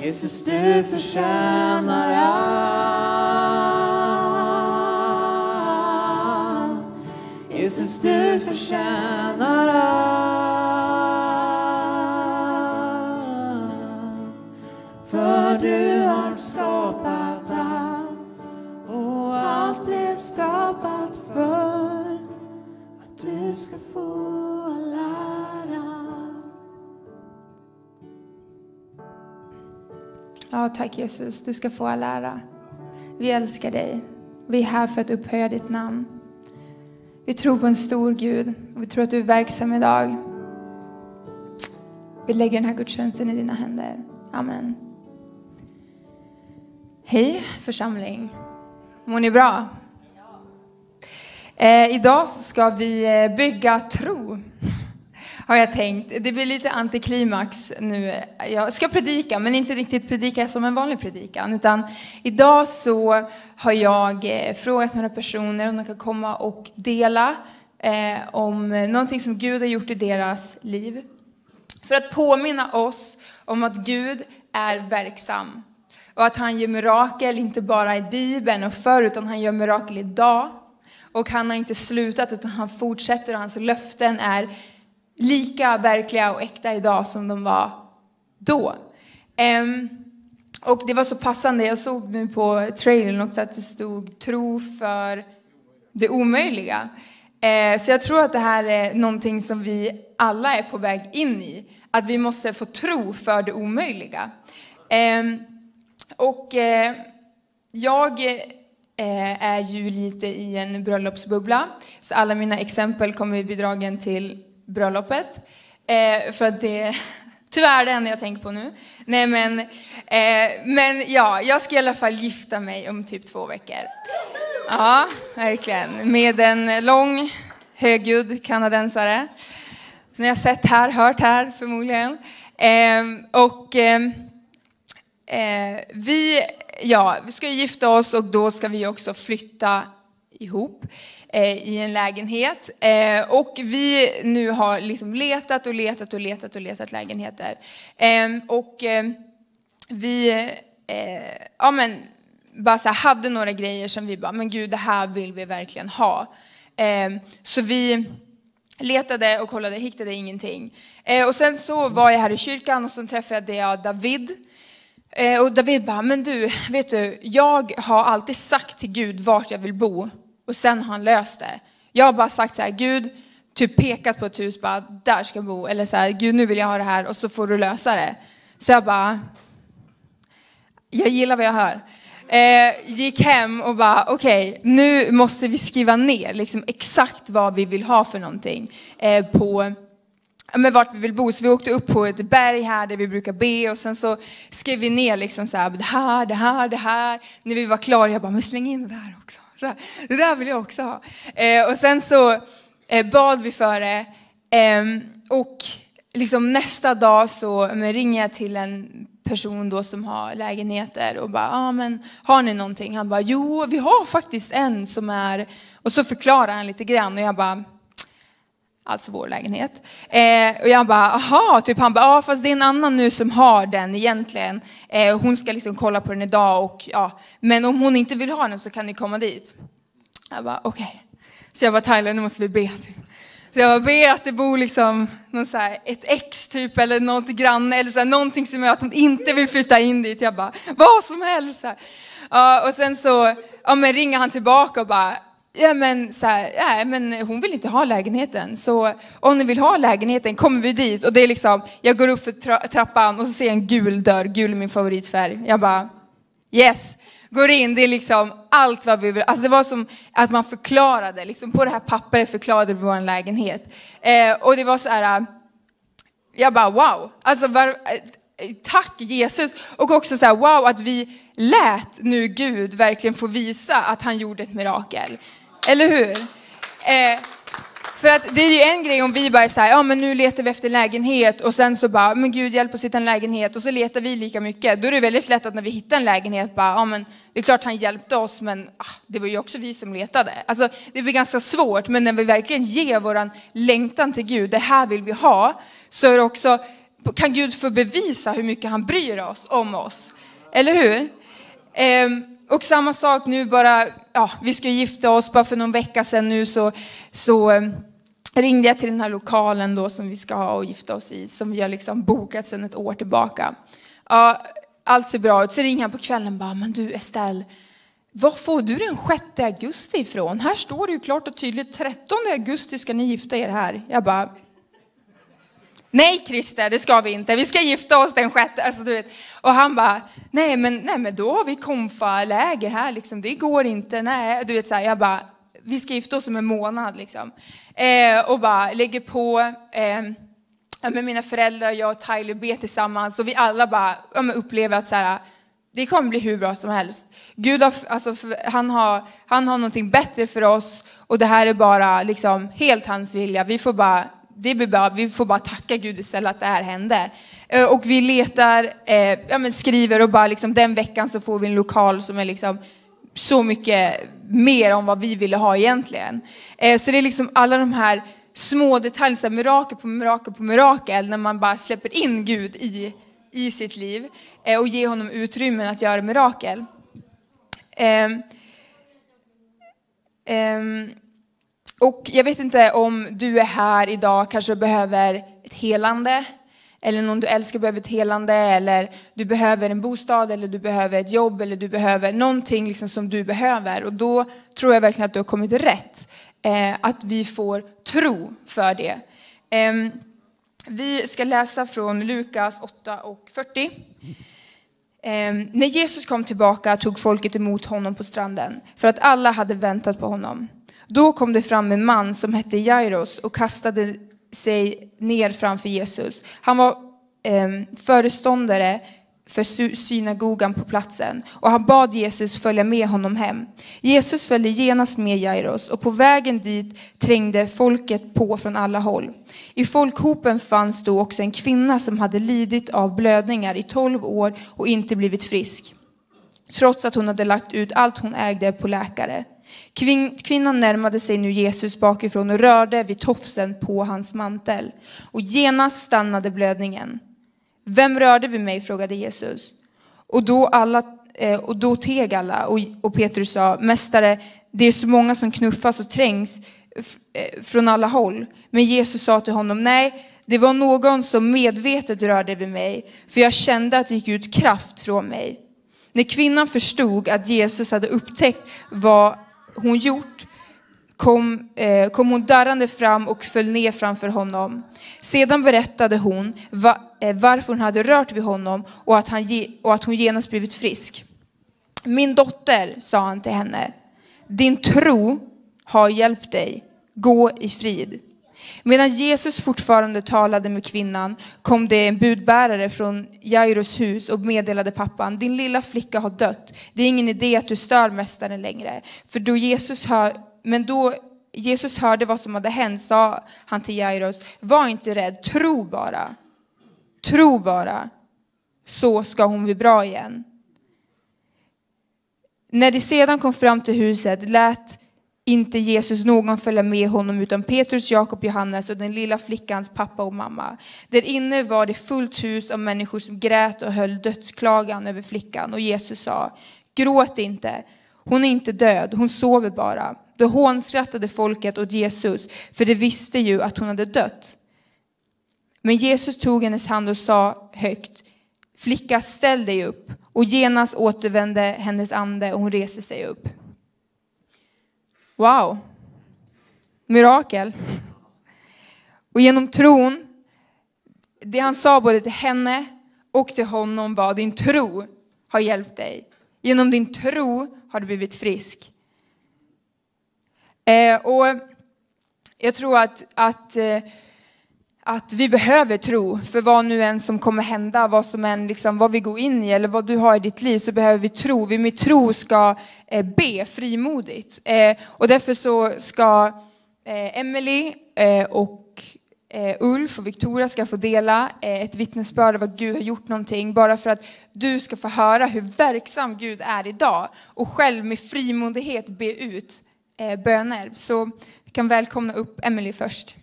Jesus, du förtjänar allt. Jesus, du förtjänar allt. För du Ja, tack Jesus, du ska få all ära. Vi älskar dig. Vi är här för att upphöja ditt namn. Vi tror på en stor Gud och vi tror att du är verksam idag. Vi lägger den här gudstjänsten i dina händer. Amen. Hej församling. Mår ni bra? Eh, idag ska vi eh, bygga tro. Har jag tänkt. Det blir lite antiklimax nu. Jag ska predika, men inte riktigt predika som en vanlig predikan. Utan idag så har jag eh, frågat några personer om de kan komma och dela eh, om någonting som Gud har gjort i deras liv. För att påminna oss om att Gud är verksam. Och att han gör mirakel, inte bara i Bibeln och förr, utan han gör mirakel idag. Och han har inte slutat, utan han fortsätter och hans löften är lika verkliga och äkta idag som de var då. Och det var så passande, jag såg nu på trailern också att det stod tro för det omöjliga. Eh, så jag tror att det här är någonting som vi alla är på väg in i. Att vi måste få tro för det omöjliga. Och eh, jag eh, är ju lite i en bröllopsbubbla. Så alla mina exempel kommer bli dragen till bröllopet. Eh, för att det är tyvärr det enda jag tänker på nu. Nej men, eh, men ja, jag ska i alla fall gifta mig om typ två veckor. Ja, verkligen. Med en lång, högljudd kanadensare. Som ni har sett här, hört här förmodligen. Eh, och ehm, eh, vi, ja, vi ska gifta oss och då ska vi också flytta ihop eh, Eh, i en lägenhet. Eh, och vi nu har liksom letat och letat och letat och letat lägenheter. Ehm, och ehm, vi eh, ja, men, bara så här, hade några grejer som vi bara, men gud det här vill vi verkligen ha. Ehm, så vi letade och kollade, hittade ingenting. och sen så var jag här i kyrkan och så träffade jag David. Och David bara, men du, vet du, jag har alltid sagt till Gud vart jag vill bo och sen har han löst det. Jag har bara sagt så här, Gud, typ pekat på ett hus, bara där ska jag bo. Eller så här, Gud nu vill jag ha det här och så får du lösa det. Så jag bara, jag gillar vad jag hör. Eh, gick hem och bara, okej, okay, nu måste vi skriva ner liksom exakt vad vi vill ha för någonting. Eh, på men vart vi vill bo. Så vi åkte upp på ett berg här där vi brukar be och sen så skrev vi ner liksom så här, det här, det här, det här. När vi var klara, jag bara, men släng in det här också. Det där vill jag också ha. Eh, och sen så eh, bad vi för det. Eh, och liksom nästa dag så ringer jag till en person då som har lägenheter och bara, ah, men har ni någonting? Han bara, jo vi har faktiskt en som är, och så förklarar han lite grann och jag bara, alltså vår lägenhet. Eh, och jag bara, aha, typ han bara, ja fast det är en annan nu som har den egentligen. Eh, hon ska liksom kolla på den idag och ja, men om hon inte vill ha den så kan ni komma dit. Jag bara, okej. Okay. Så jag bara, Tyler nu måste vi be. Typ. Så jag bara, be att det bor liksom någon så här, ett ex typ eller något granne eller så här, någonting som gör att hon inte vill flytta in dit. Jag bara, vad som helst. Ja, och sen så ja, men ringer han tillbaka och bara, Ja men, så här, ja, men hon vill inte ha lägenheten. Så om ni vill ha lägenheten kommer vi dit. Och det är liksom, jag går upp för tra trappan och så ser jag en gul dörr. Gul är min favoritfärg. Jag bara, yes. Går in, det är liksom allt vad vi vill. Alltså det var som att man förklarade, liksom på det här pappret förklarade vi vår lägenhet. Eh, och det var så här, eh, jag bara wow. Alltså var, eh, tack Jesus. Och också så här, wow att vi lät nu Gud verkligen få visa att han gjorde ett mirakel. Eller hur? Eh, för att det är ju en grej om vi bara säger, ja men nu letar vi efter lägenhet och sen så bara, men gud hjälp oss hitta en lägenhet och så letar vi lika mycket. Då är det väldigt lätt att när vi hittar en lägenhet bara, ja men det är klart han hjälpte oss men ah, det var ju också vi som letade. Alltså det blir ganska svårt men när vi verkligen ger våran längtan till Gud, det här vill vi ha, så är det också kan Gud få bevisa hur mycket han bryr oss om oss. Eller hur? Eh, och samma sak nu bara, ja, vi ska gifta oss, bara för någon vecka sedan nu så, så eh, ringde jag till den här lokalen då som vi ska ha och gifta oss i, som vi har liksom bokat sedan ett år tillbaka. Ja, allt ser bra ut, så ringer han på kvällen och bara, men du Estelle, var får du den 6 augusti ifrån? Här står det ju klart och tydligt, 13 augusti ska ni gifta er här. Jag bara, Nej Christer, det ska vi inte. Vi ska gifta oss den sjätte. Alltså, du vet. Och han bara, nej men, nej men då har vi konfa-läger här liksom. Det går inte. Nej, du vet så här, jag bara, vi ska gifta oss om en månad liksom. Eh, och bara lägger på. Eh, med mina föräldrar, jag och Tyler ber tillsammans och vi alla bara ja, upplever att så här, det kommer bli hur bra som helst. Gud har, alltså, han, har, han har någonting bättre för oss och det här är bara liksom, helt hans vilja. Vi får bara det blir bara, vi får bara tacka Gud istället att det här hände. Eh, och vi letar, eh, ja, men skriver och bara liksom, den veckan så får vi en lokal som är liksom så mycket mer om vad vi ville ha egentligen. Eh, så det är liksom alla de här små detaljerna, mirakel på mirakel på mirakel, när man bara släpper in Gud i, i sitt liv eh, och ger honom utrymme att göra mirakel. Ehm, ehm, och jag vet inte om du är här idag, kanske behöver ett helande, eller någon du älskar behöver ett helande, eller du behöver en bostad, eller du behöver ett jobb, eller du behöver någonting liksom som du behöver. Och då tror jag verkligen att du har kommit rätt. Eh, att vi får tro för det. Eh, vi ska läsa från Lukas 8 och 40. Eh, när Jesus kom tillbaka tog folket emot honom på stranden, för att alla hade väntat på honom. Då kom det fram en man som hette Jairus och kastade sig ner framför Jesus. Han var eh, föreståndare för synagogan på platsen och han bad Jesus följa med honom hem. Jesus följde genast med Jairus och på vägen dit trängde folket på från alla håll. I folkhopen fanns då också en kvinna som hade lidit av blödningar i tolv år och inte blivit frisk. Trots att hon hade lagt ut allt hon ägde på läkare. Kvinnan närmade sig nu Jesus bakifrån och rörde vid tofsen på hans mantel. Och genast stannade blödningen. Vem rörde vid mig? frågade Jesus. Och då, alla, eh, och då teg alla och Petrus sa, Mästare, det är så många som knuffas och trängs eh, från alla håll. Men Jesus sa till honom, nej, det var någon som medvetet rörde vid mig, för jag kände att det gick ut kraft från mig. När kvinnan förstod att Jesus hade upptäckt vad hon gjort kom, eh, kom hon darrande fram och föll ner framför honom. Sedan berättade hon va, eh, varför hon hade rört vid honom och att, han ge, och att hon genast blivit frisk. Min dotter, sa han till henne, din tro har hjälpt dig. Gå i frid. Medan Jesus fortfarande talade med kvinnan kom det en budbärare från Jairus hus och meddelade pappan, din lilla flicka har dött. Det är ingen idé att du stör mästaren längre. För då Jesus hör, men då Jesus hörde vad som hade hänt sa han till Jairus, var inte rädd, tro bara. Tro bara, så ska hon bli bra igen. När de sedan kom fram till huset lät inte Jesus någon följa med honom utan Petrus, Jakob, Johannes och den lilla flickans pappa och mamma. Där inne var det fullt hus av människor som grät och höll dödsklagan över flickan och Jesus sa, gråt inte, hon är inte död, hon sover bara. Då hånskrattade folket åt Jesus, för de visste ju att hon hade dött. Men Jesus tog hennes hand och sa högt, flicka ställ dig upp. Och genast återvände hennes ande och hon reste sig upp. Wow! Mirakel. Och genom tron, det han sa både till henne och till honom var din tro har hjälpt dig. Genom din tro har du blivit frisk. Eh, och jag tror att, att eh, att vi behöver tro för vad nu än som kommer hända, vad som än liksom, vad vi går in i eller vad du har i ditt liv så behöver vi tro. Vi med tro ska eh, be frimodigt. Eh, och därför så ska eh, Emily eh, och eh, Ulf och Victoria ska få dela eh, ett vittnesbörd av att Gud har gjort någonting bara för att du ska få höra hur verksam Gud är idag och själv med frimodighet be ut eh, böner. Så vi kan välkomna upp Emily först.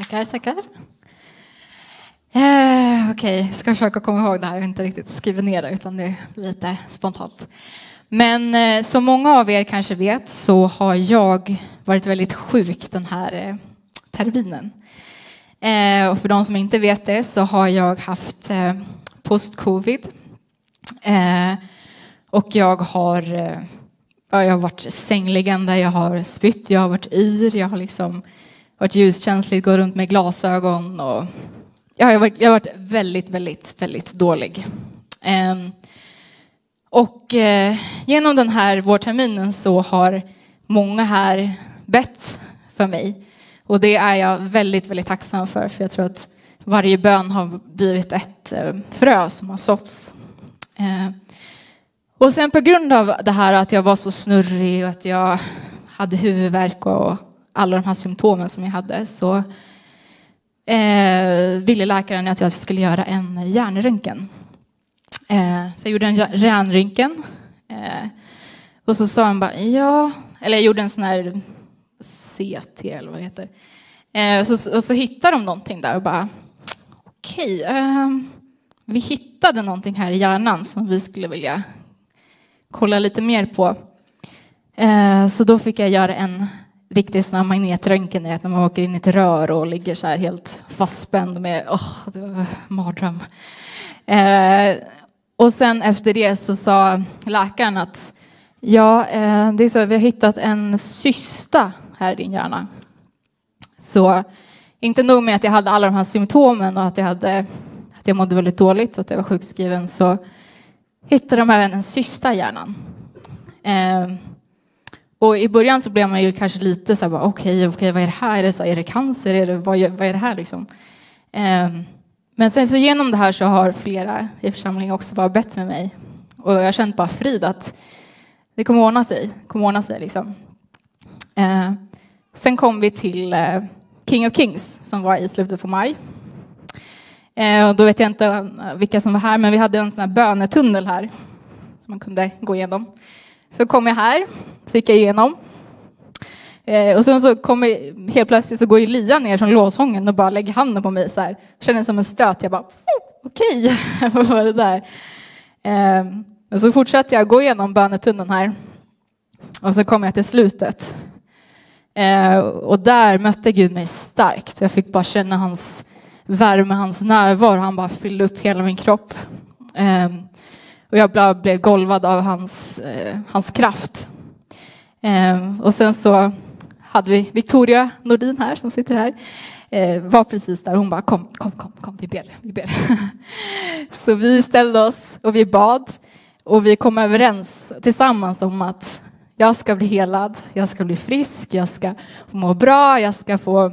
Tackar, tackar. Eh, Okej, okay. ska försöka komma ihåg det här. Jag har inte riktigt skrivit ner det utan det är lite spontant. Men eh, som många av er kanske vet så har jag varit väldigt sjuk den här eh, terminen. Eh, och för de som inte vet det så har jag haft eh, post-covid. Eh, och jag har, eh, jag har varit sängliggande, jag har spytt, jag har varit yr, jag har liksom varit ljuskänslig, gå runt med glasögon och jag har varit, jag har varit väldigt, väldigt, väldigt dålig. Ehm, och eh, genom den här vårterminen så har många här bett för mig. Och det är jag väldigt, väldigt tacksam för, för jag tror att varje bön har blivit ett eh, frö som har såtts. Ehm, och sen på grund av det här att jag var så snurrig och att jag hade huvudvärk och alla de här symptomen som jag hade så eh, ville läkaren att jag skulle göra en hjärnröntgen. Eh, så jag gjorde en hjärnröntgen. Eh, och så sa han bara, ja, eller jag gjorde en sån här CT eller vad det heter. Eh, så, och så hittade de någonting där och bara, okej, okay, eh, vi hittade någonting här i hjärnan som vi skulle vilja kolla lite mer på. Eh, så då fick jag göra en riktigt sån magnetröntgen, när man åker in i ett rör och ligger så här helt fastspänd med, åh, oh, det var mardröm. Eh, och sen efter det så sa läkaren att ja, eh, det är så att vi har hittat en cysta här i din hjärna. Så inte nog med att jag hade alla de här symptomen och att jag, hade, att jag mådde väldigt dåligt och att jag var sjukskriven så hittade de även en cysta i hjärnan. Eh, och i början så blev man ju kanske lite så här, okej, okay, okay, vad är det här? Är det, så, är det cancer? Är det, vad, vad är det här liksom? Um, men sen så genom det här så har flera i församlingen också bara bett med mig. Och jag har känt bara frid att det kommer ordna sig. kommer ordna sig liksom. Uh, sen kom vi till uh, King of Kings som var i slutet på maj. Uh, och då vet jag inte eh, vilka som var här, men vi hade en sån här bönetunnel här som man kunde gå igenom. Så kom jag här, trycka igenom. Eh, och sen så kommer helt plötsligt så går Elia ner från lovsången och bara lägger handen på mig så här. Känner som en stöt. Jag bara, okej, okay. vad var det där? Eh, och så fortsätter jag gå igenom bönetunneln här. Och så kommer jag till slutet. Eh, och där mötte Gud mig starkt. Jag fick bara känna hans värme, hans närvaro. Han bara fyllde upp hela min kropp. Eh, och jag blev golvad av hans, eh, hans kraft. Eh, och sen så hade vi Victoria Nordin här som sitter här. Eh, var precis där. Hon bara kom, kom, kom, kom, vi ber, vi ber. så vi ställde oss och vi bad och vi kom överens tillsammans om att jag ska bli helad, jag ska bli frisk, jag ska få må bra, jag ska få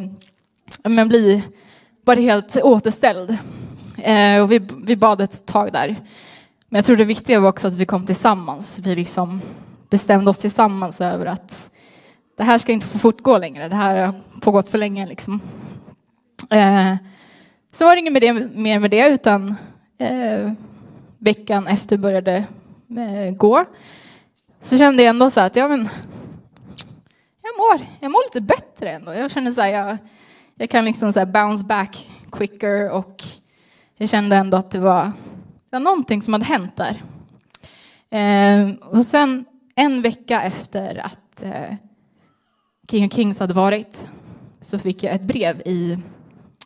men, bli bara helt återställd. Eh, och vi, vi bad ett tag där. Men jag tror det viktiga var också att vi kom tillsammans. Vi liksom bestämde oss tillsammans över att det här ska inte få fortgå längre. Det här har pågått för länge. Liksom. Eh, så var det inget med det, mer med det, utan eh, veckan efter började eh, gå. Så kände jag ändå så att ja, men, jag, mår, jag mår lite bättre ändå. Jag kände så här, jag, jag kan liksom så bounce back quicker och jag kände ändå att det var, det var någonting som hade hänt där. Eh, och sen en vecka efter att eh, King of Kings hade varit så fick jag ett brev i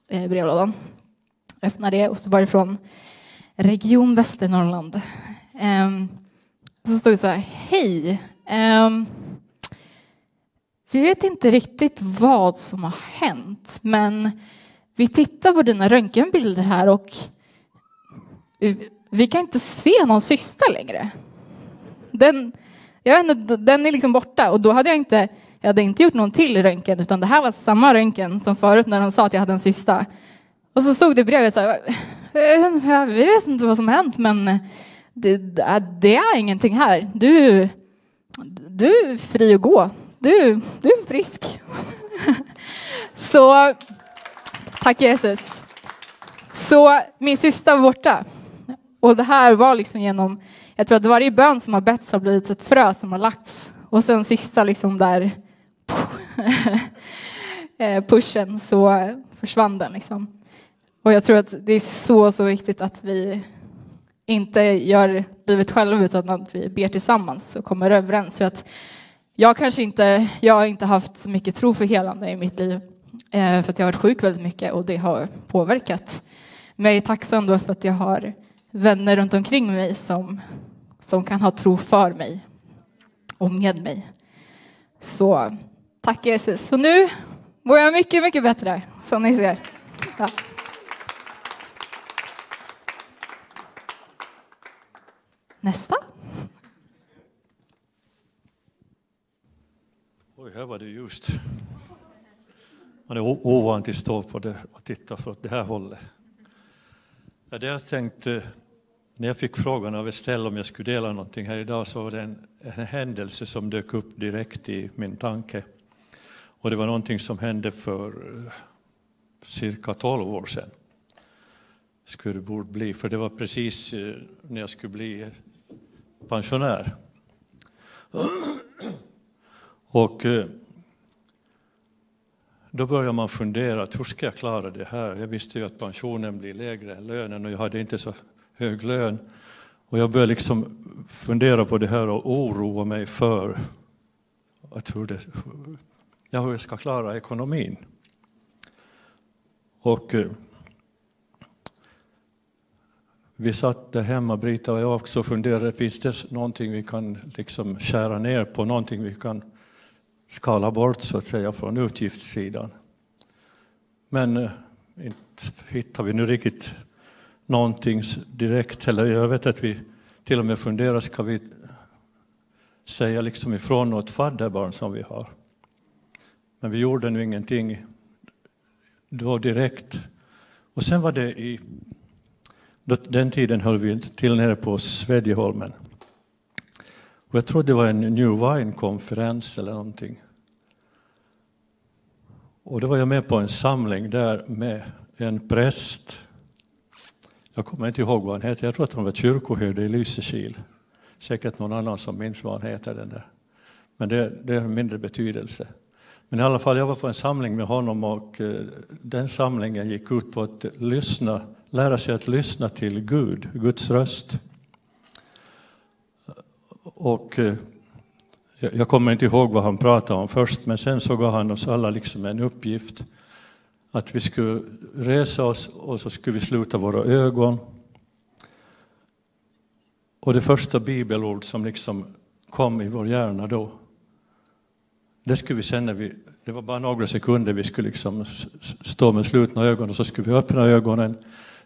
eh, brevlådan. Jag öppnade det och så var det från Region Västernorrland. Ehm, så stod det så här, hej. Ehm, vi vet inte riktigt vad som har hänt, men vi tittar på dina röntgenbilder här och vi kan inte se någon syster längre. Den, jag vet inte, den är liksom borta och då hade jag inte jag hade inte gjort någon till röntgen, utan det här var samma röntgen som förut när de sa att jag hade en cysta. Och så stod det i brevet så här, jag vet inte vad som hänt, men det, äh, det är ingenting här. Du, du är fri att gå. Du, du är frisk. Så tack Jesus. Så min syster var borta. Och det här var liksom genom, jag tror att varje bön som har betts har blivit ett frö som har lagts. Och sen sista liksom där eh, pushen så försvann den. Liksom. Och jag tror att det är så, så viktigt att vi inte gör livet själva utan att vi ber tillsammans och kommer överens. Så att jag kanske inte, jag har inte haft så mycket tro för helande i mitt liv eh, för att jag har varit sjuk väldigt mycket och det har påverkat. Men jag är tacksam då för att jag har vänner runt omkring mig som, som kan ha tro för mig och med mig. Så tack Jesus. Så nu mår jag mycket, mycket bättre som ni ser. Ja. Nästa. Oj, här var det ljust. Man är ovan att stå på det och titta från det här hållet. Det jag tänkte, eh, när jag fick frågan av Estelle om jag skulle dela någonting här idag så var det en, en händelse som dök upp direkt i min tanke. Och det var någonting som hände för eh, cirka 12 år sedan. Skulle det borde bli, för det var precis eh, när jag skulle bli eh, pensionär. Och då började man fundera, hur ska jag klara det här? Jag visste ju att pensionen blir lägre än lönen och jag hade inte så hög lön. Och jag började liksom fundera på det här och oroa mig för att hur, det, ja, hur jag ska klara ekonomin. Och eh, vi satt där hemma, Brita och jag också, och funderade, finns det någonting vi kan liksom skära ner på, någonting vi kan skala bort så att säga från utgiftssidan. Men eh, inte hittar vi nu riktigt någonting direkt eller Jag vet att vi till och med funderar, ska vi säga liksom ifrån något fadderbarn som vi har? Men vi gjorde nu ingenting då direkt. Och sen var det i den tiden höll vi till nere på Svedjeholmen. Och jag tror det var en New Wine-konferens eller någonting. Och då var jag med på en samling där med en präst. Jag kommer inte ihåg vad han heter, jag tror att han var kyrkoherde i Lysekil. Säkert någon annan som minns vad han heter den där. Men det, det har mindre betydelse. Men i alla fall, jag var på en samling med honom och eh, den samlingen gick ut på att lyssna, lära sig att lyssna till Gud, Guds röst. Och eh, jag kommer inte ihåg vad han pratade om först, men sen så gav han oss alla liksom en uppgift att vi skulle resa oss och så skulle vi sluta våra ögon. Och det första bibelord som liksom kom i vår hjärna då, det skulle vi sen när vi, det var bara några sekunder vi skulle liksom stå med slutna ögon och så skulle vi öppna ögonen,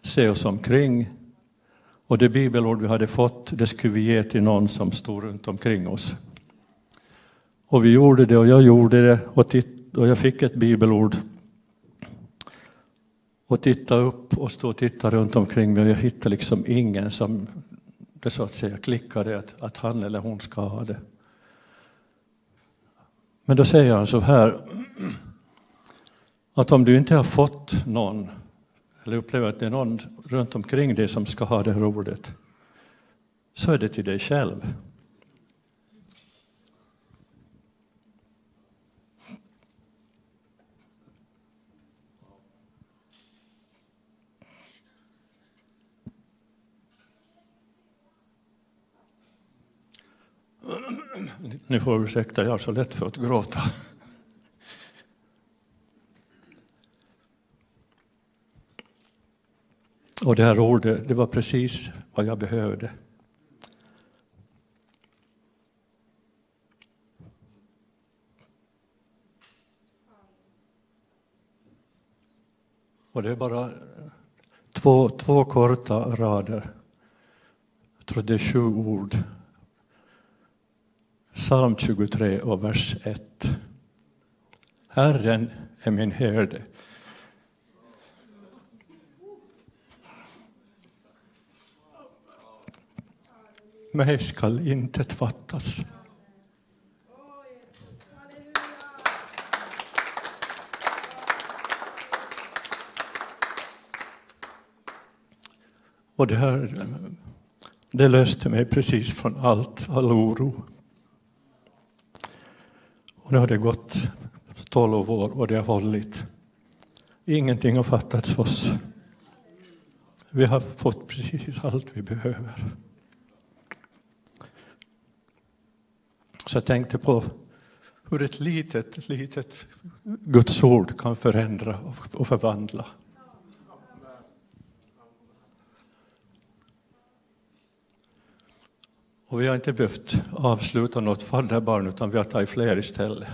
se oss omkring och det bibelord vi hade fått, det skulle vi ge till någon som stod runt omkring oss. Och vi gjorde det och jag gjorde det och, titt, och jag fick ett bibelord. Och titta upp och stå och titta runt omkring mig och jag hittade liksom ingen som det så att säga klickade att, att han eller hon ska ha det. Men då säger han så här att om du inte har fått någon eller upplever att det är någon runt omkring dig som ska ha det här ordet så är det till dig själv. Ni får ursäkta, jag har så lätt för att gråta. Och det här ordet, det var precis vad jag behövde. Och det är bara två, två korta rader. Jag tror det är sju ord. Psalm 23 och vers 1. Herren är min herde. Mig skall intet fattas. Och det här det löste mig precis från allt, all oro. Och nu har det gått tolv år och det har hållit. Ingenting har fattats oss. Vi har fått precis allt vi behöver. Så jag tänkte på hur ett litet, litet Guds ord kan förändra och förvandla. Och vi har inte behövt avsluta något fadderbarn utan vi har tagit fler istället.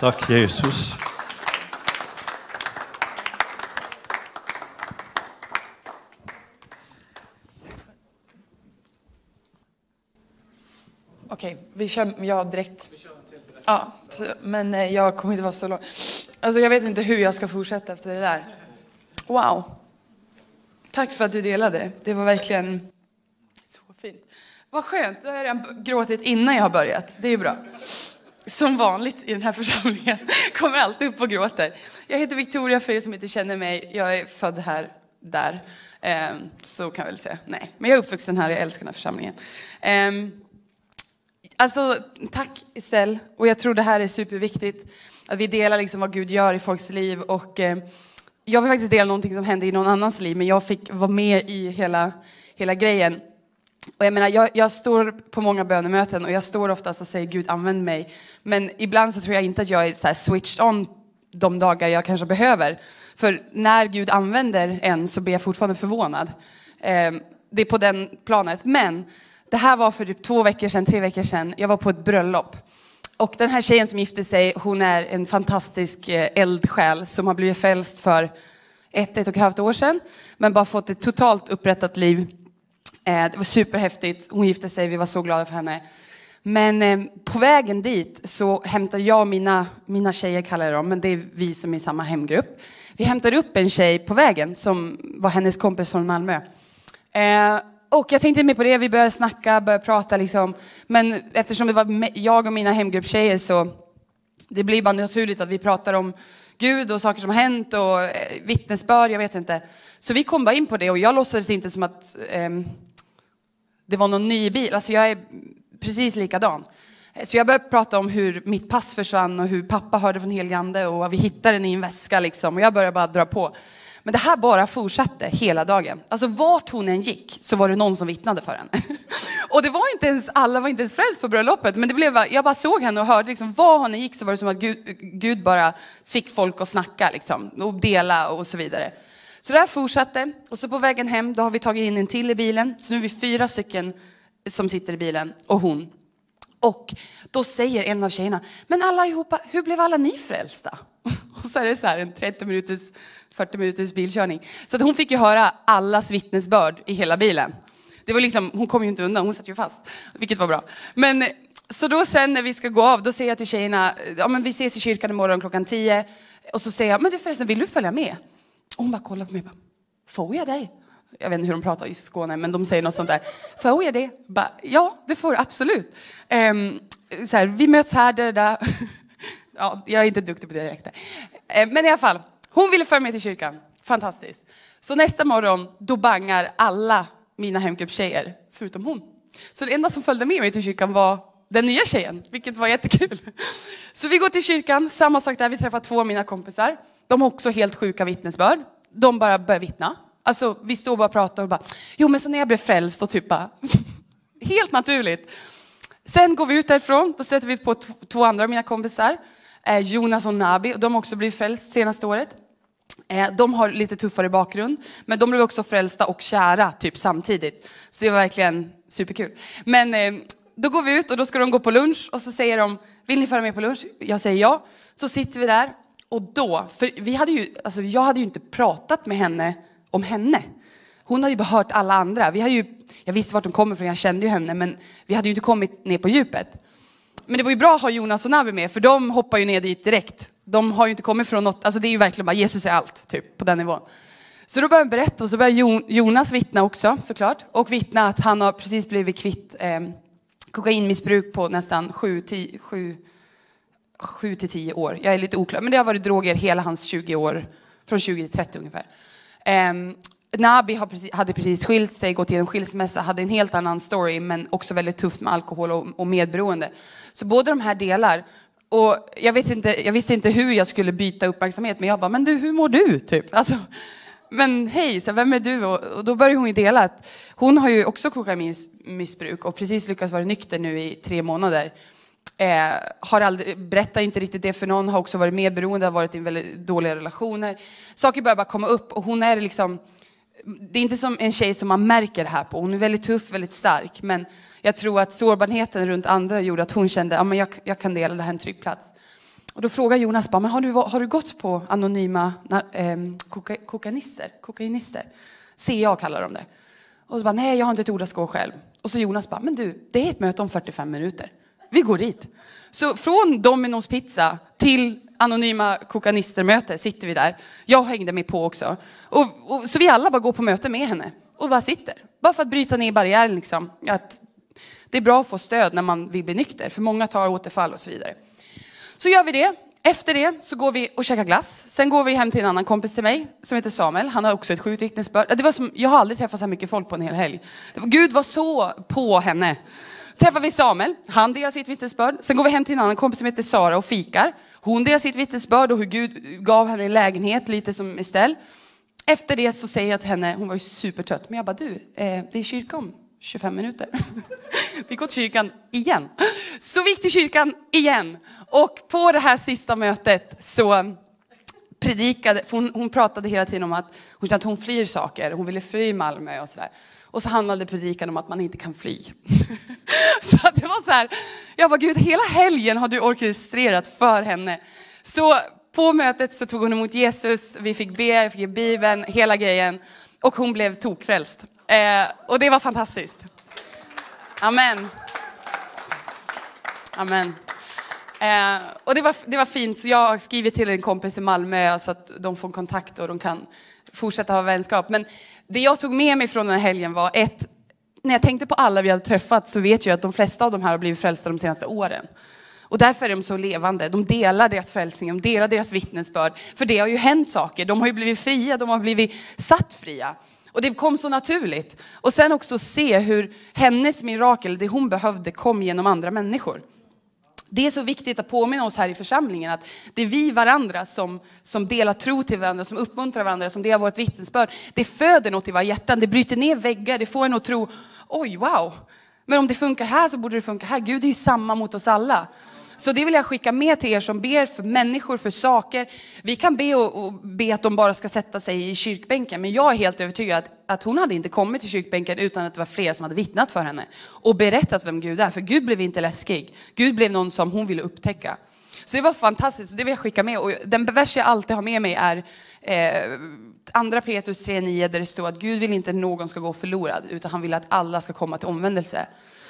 Tack Jesus. Okej, vi kör ja, direkt. Ja, men eh, jag kommer inte vara så lång. Alltså jag vet inte hur jag ska fortsätta efter det där. Wow. Tack för att du delade. Det var verkligen fint. Vad skönt, då har jag redan gråtit innan jag har börjat. Det är bra. Som vanligt i den här församlingen. Kommer alltid upp och gråter. Jag heter Victoria för er som inte känner mig. Jag är född här, där. Ehm, så kan jag väl säga. Nej, men jag är uppvuxen här. Jag älskar den här församlingen. Ehm, alltså, tack Estelle. Och jag tror det här är superviktigt. Att vi delar liksom vad Gud gör i folks liv. Och, ehm, jag vill faktiskt dela någonting som hände i någon annans liv, men jag fick vara med i hela, hela grejen. Och jag, menar, jag, jag står på många bönemöten och jag står oftast och säger Gud använd mig. Men ibland så tror jag inte att jag är så switched on de dagar jag kanske behöver. För när Gud använder en så blir jag fortfarande förvånad. Eh, det är på den planet. Men det här var för typ två veckor sedan, tre veckor sedan. Jag var på ett bröllop. Och den här tjejen som gifte sig, hon är en fantastisk eh, eldsjäl som har blivit frälst för ett, ett och ett halvt år sedan. Men bara fått ett totalt upprättat liv. Eh, det var superhäftigt. Hon gifte sig, vi var så glada för henne. Men eh, på vägen dit så hämtade jag och mina, mina tjejer, kallar jag dem, men det är vi som är i samma hemgrupp. Vi hämtade upp en tjej på vägen som var hennes kompis från Malmö. Eh, och jag tänkte mer på det, vi började snacka, började prata liksom. Men eftersom det var jag och mina hemgruppstjejer så det blir bara naturligt att vi pratar om Gud och saker som har hänt och vittnesbörd, jag vet inte. Så vi kom bara in på det och jag låtsades inte som att eh, det var någon ny bil. Alltså jag är precis likadan. Så jag började prata om hur mitt pass försvann och hur pappa hörde från helgande och vi hittade den i en väska liksom. Och jag började bara dra på. Men det här bara fortsatte hela dagen. Alltså vart hon än gick så var det någon som vittnade för henne. Och det var inte ens, alla var inte ens frälst på bröllopet. Men det blev jag bara såg henne och hörde liksom, var hon än gick så var det som att Gud, Gud bara fick folk att snacka liksom, och dela och så vidare. Så det här fortsatte och så på vägen hem då har vi tagit in en till i bilen. Så nu är vi fyra stycken som sitter i bilen och hon. Och då säger en av tjejerna, men allihopa, hur blev alla ni frälsta? Och så är det så här en 30 minuters 40 minuters bilkörning. Så att hon fick ju höra allas vittnesbörd i hela bilen. Det var liksom, hon kom ju inte undan, hon satt ju fast, vilket var bra. Men så då sen när vi ska gå av, då säger jag till tjejerna, ja men vi ses i kyrkan imorgon klockan 10. Och så säger jag, men du förresten, vill du följa med? Hon bara kollar på mig och bara, får jag dig? Jag vet inte hur de pratar i Skåne, men de säger något sånt där. Får jag det? Bara, ja, det får du absolut. Um, så här, vi möts här, där, där. ja, jag är inte duktig på dialekter. Um, men i alla fall, hon ville följa med till kyrkan. Fantastiskt. Så nästa morgon, då bangar alla mina hemgruppstjejer, förutom hon. Så det enda som följde med mig till kyrkan var den nya tjejen, vilket var jättekul. Så vi går till kyrkan, samma sak där, vi träffar två av mina kompisar. De har också helt sjuka vittnesbörd. De bara börjar vittna. Alltså vi står och bara pratar och bara, jo men så när jag blev frälst och typ bara, helt naturligt. Sen går vi ut därifrån, då sätter vi på två andra av mina kompisar, eh, Jonas och Nabi, och de har också blivit frälst senaste året. Eh, de har lite tuffare bakgrund, men de blev också frälsta och kära typ samtidigt. Så det var verkligen superkul. Men eh, då går vi ut och då ska de gå på lunch och så säger de, vill ni följa med på lunch? Jag säger ja. Så sitter vi där och då, för vi hade ju, alltså jag hade ju inte pratat med henne om henne. Hon hade ju bara hört alla andra. Vi hade ju, jag visste vart hon kommer ifrån, jag kände ju henne, men vi hade ju inte kommit ner på djupet. Men det var ju bra att ha Jonas och Nabi med, för de hoppar ju ner dit direkt de har ju inte kommit från något, alltså det är ju verkligen bara Jesus är allt, typ på den nivån. Så då börjar han berätta och så börjar Jonas vittna också såklart. Och vittna att han har precis blivit kvitt eh, kokainmissbruk på nästan sju, tio, 7 till 10 år. Jag är lite oklar, men det har varit droger hela hans 20 år, från 20 till 30 ungefär. Um, Nabi hade precis skilt sig, gått igenom skilsmässa, hade en helt annan story men också väldigt tufft med alkohol och, och medberoende. Så båda de här delar Och jag, vet inte, jag visste inte hur jag skulle byta uppmärksamhet, men jag bara, men du, hur mår du? Typ. Alltså, men hej, så vem är du? Och, och då började hon ju dela att hon har ju också kokainmissbruk och precis lyckats vara nykter nu i tre månader. Eh, har aldrig, berättar inte riktigt det för någon, har också varit medberoende, har varit i väldigt dåliga relationer. Saker börjar bara komma upp och hon är liksom, det är inte som en tjej som man märker det här på. Hon är väldigt tuff, väldigt stark. Men jag tror att sårbarheten runt andra gjorde att hon kände, att ja, jag, jag kan dela det här en trygg plats. Och då frågar Jonas bara, men har du, har du gått på anonyma eh, koka, kokainister? kokainister? CA kallar de det. Och så bara, nej jag har inte ett ord att gå själv. Och så Jonas bara, men du, det är ett möte om 45 minuter. Vi går dit. Så från Domino's pizza till anonyma kokanistermöte sitter vi där. Jag hängde mig på också. Och, och, så vi alla bara går på möte med henne och bara sitter. Bara för att bryta ner barriären liksom. Att det är bra att få stöd när man vill bli nykter, för många tar återfall och så vidare. Så gör vi det. Efter det så går vi och käkar glass. Sen går vi hem till en annan kompis till mig som heter Samuel. Han har också ett sjukt vittnesbörd. Det var som, jag har aldrig träffat så här mycket folk på en hel helg. Gud var så på henne. Så träffar vi Samuel, han delar sitt vittnesbörd. Sen går vi hem till en annan kompis som heter Sara och fikar. Hon delar sitt vittnesbörd och hur Gud gav henne en lägenhet, lite som Estelle. Efter det så säger jag till henne, hon var ju supertrött, men jag bara du, eh, det är kyrka om 25 minuter. vi går till kyrkan igen. Så vi gick till kyrkan igen. Och på det här sista mötet så predikade, hon, hon, pratade hela tiden om att hon kände att hon flyr saker. Hon ville fly Malmö och sådär. Och så handlade predikan om att man inte kan fly. så det var så här, jag bara Gud, hela helgen har du orkestrerat för henne. Så på mötet så tog hon emot Jesus, vi fick be, jag fick ge Bibeln, hela grejen. Och hon blev tokfrälst. Eh, och det var fantastiskt. Amen. Amen. Eh, och det var, det var fint, så jag har skrivit till en kompis i Malmö så att de får kontakt och de kan fortsätta ha vänskap. Men det jag tog med mig från den här helgen var ett, när jag tänkte på alla vi hade träffat så vet jag att de flesta av de här har blivit frälsta de senaste åren. Och därför är de så levande. De delar deras frälsning, de delar deras vittnesbörd. För det har ju hänt saker. De har ju blivit fria, de har blivit satt fria. Och det kom så naturligt. Och sen också se hur hennes mirakel, det hon behövde, kom genom andra människor. Det är så viktigt att påminna oss här i församlingen att det är vi varandra som, som delar tro till varandra, som uppmuntrar varandra, som delar vårt vittnesbörd. Det föder något i våra hjärtan, det bryter ner väggar, det får en att tro, oj wow. Men om det funkar här så borde det funka här. Gud är ju samma mot oss alla. Så det vill jag skicka med till er som ber för människor, för saker. Vi kan be och, och be att de bara ska sätta sig i kyrkbänken. Men jag är helt övertygad att, att hon hade inte kommit till kyrkbänken utan att det var fler som hade vittnat för henne. Och berättat vem Gud är. För Gud blev inte läskig. Gud blev någon som hon ville upptäcka. Så det var fantastiskt och det vill jag skicka med. Och den vers jag alltid har med mig är eh, andra Petrus 3.9 där det står att Gud vill inte att någon ska gå förlorad utan han vill att alla ska komma till omvändelse.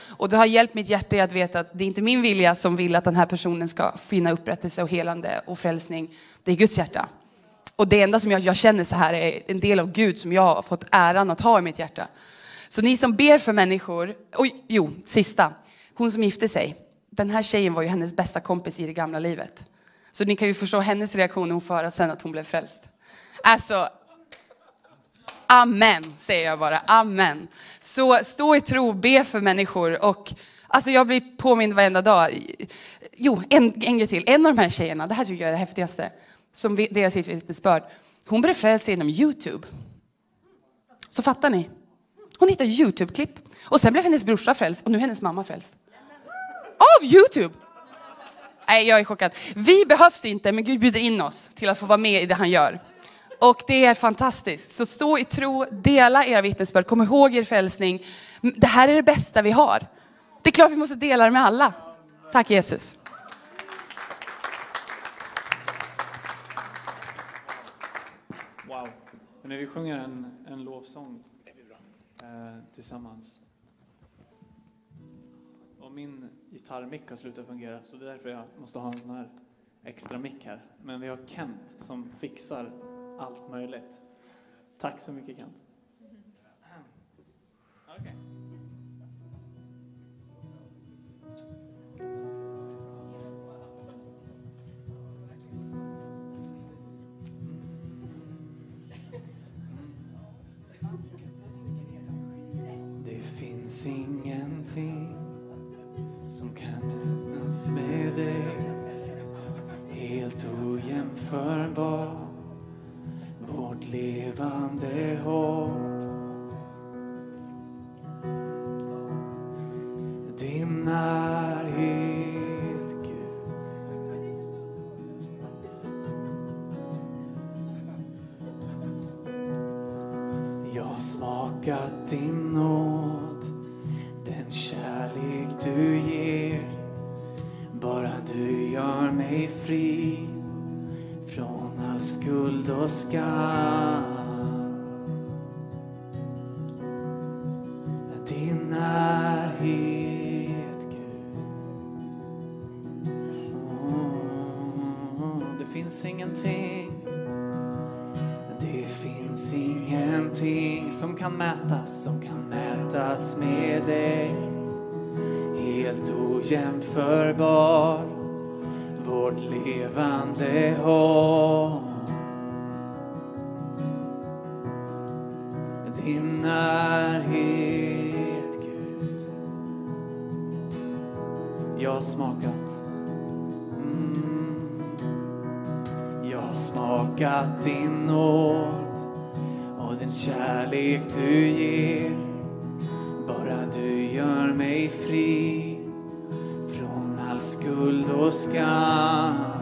Och det har hjälpt mitt hjärta i att veta att det är inte min vilja som vill att den här personen ska finna upprättelse och helande och frälsning. Det är Guds hjärta. Och det enda som jag, jag känner så här är en del av Gud som jag har fått äran att ha i mitt hjärta. Så ni som ber för människor, och jo, sista. Hon som gifte sig. Den här tjejen var ju hennes bästa kompis i det gamla livet. Så ni kan ju förstå hennes reaktion när hon får höra sen att hon blev frälst. Alltså, Amen, säger jag bara. Amen. Så stå i tro, be för människor. Och, alltså jag blir påmind varenda dag. Jo, en, en grej till. En av de här tjejerna, det här tycker jag är det häftigaste, som deras vittnesbörd. Hon blev frälst genom Youtube. Så fattar ni? Hon hittade Youtube-klipp. Och sen blev hennes brorsa frälst och nu är hennes mamma frälst. Av Youtube! Nej, jag är chockad. Vi behövs inte, men Gud bjuder in oss till att få vara med i det han gör. Och det är fantastiskt. Så stå i tro, dela era vittnesbörd, kom ihåg er frälsning. Det här är det bästa vi har. Det är klart vi måste dela det med alla. Tack Jesus. Wow. när vi sjunger en, en lovsång eh, tillsammans. Och min gitarrmick har slutat fungera så det är därför jag måste ha en sån här extra mick här. Men vi har Kent som fixar allt möjligt. Tack så mycket Kent. Din nåd, den kärlek du ger. Bara du gör mig fri från all skuld och skam. Din närhet, Gud. Oh, Det finns ingenting som kan mätas, som kan mätas med dig. Helt ojämförbar, vårt levande hopp. Din närhet, Gud. Jag har smakat mm. Jag har smakat din nåd kärlek du ger. Bara du gör mig fri från all skuld och skam.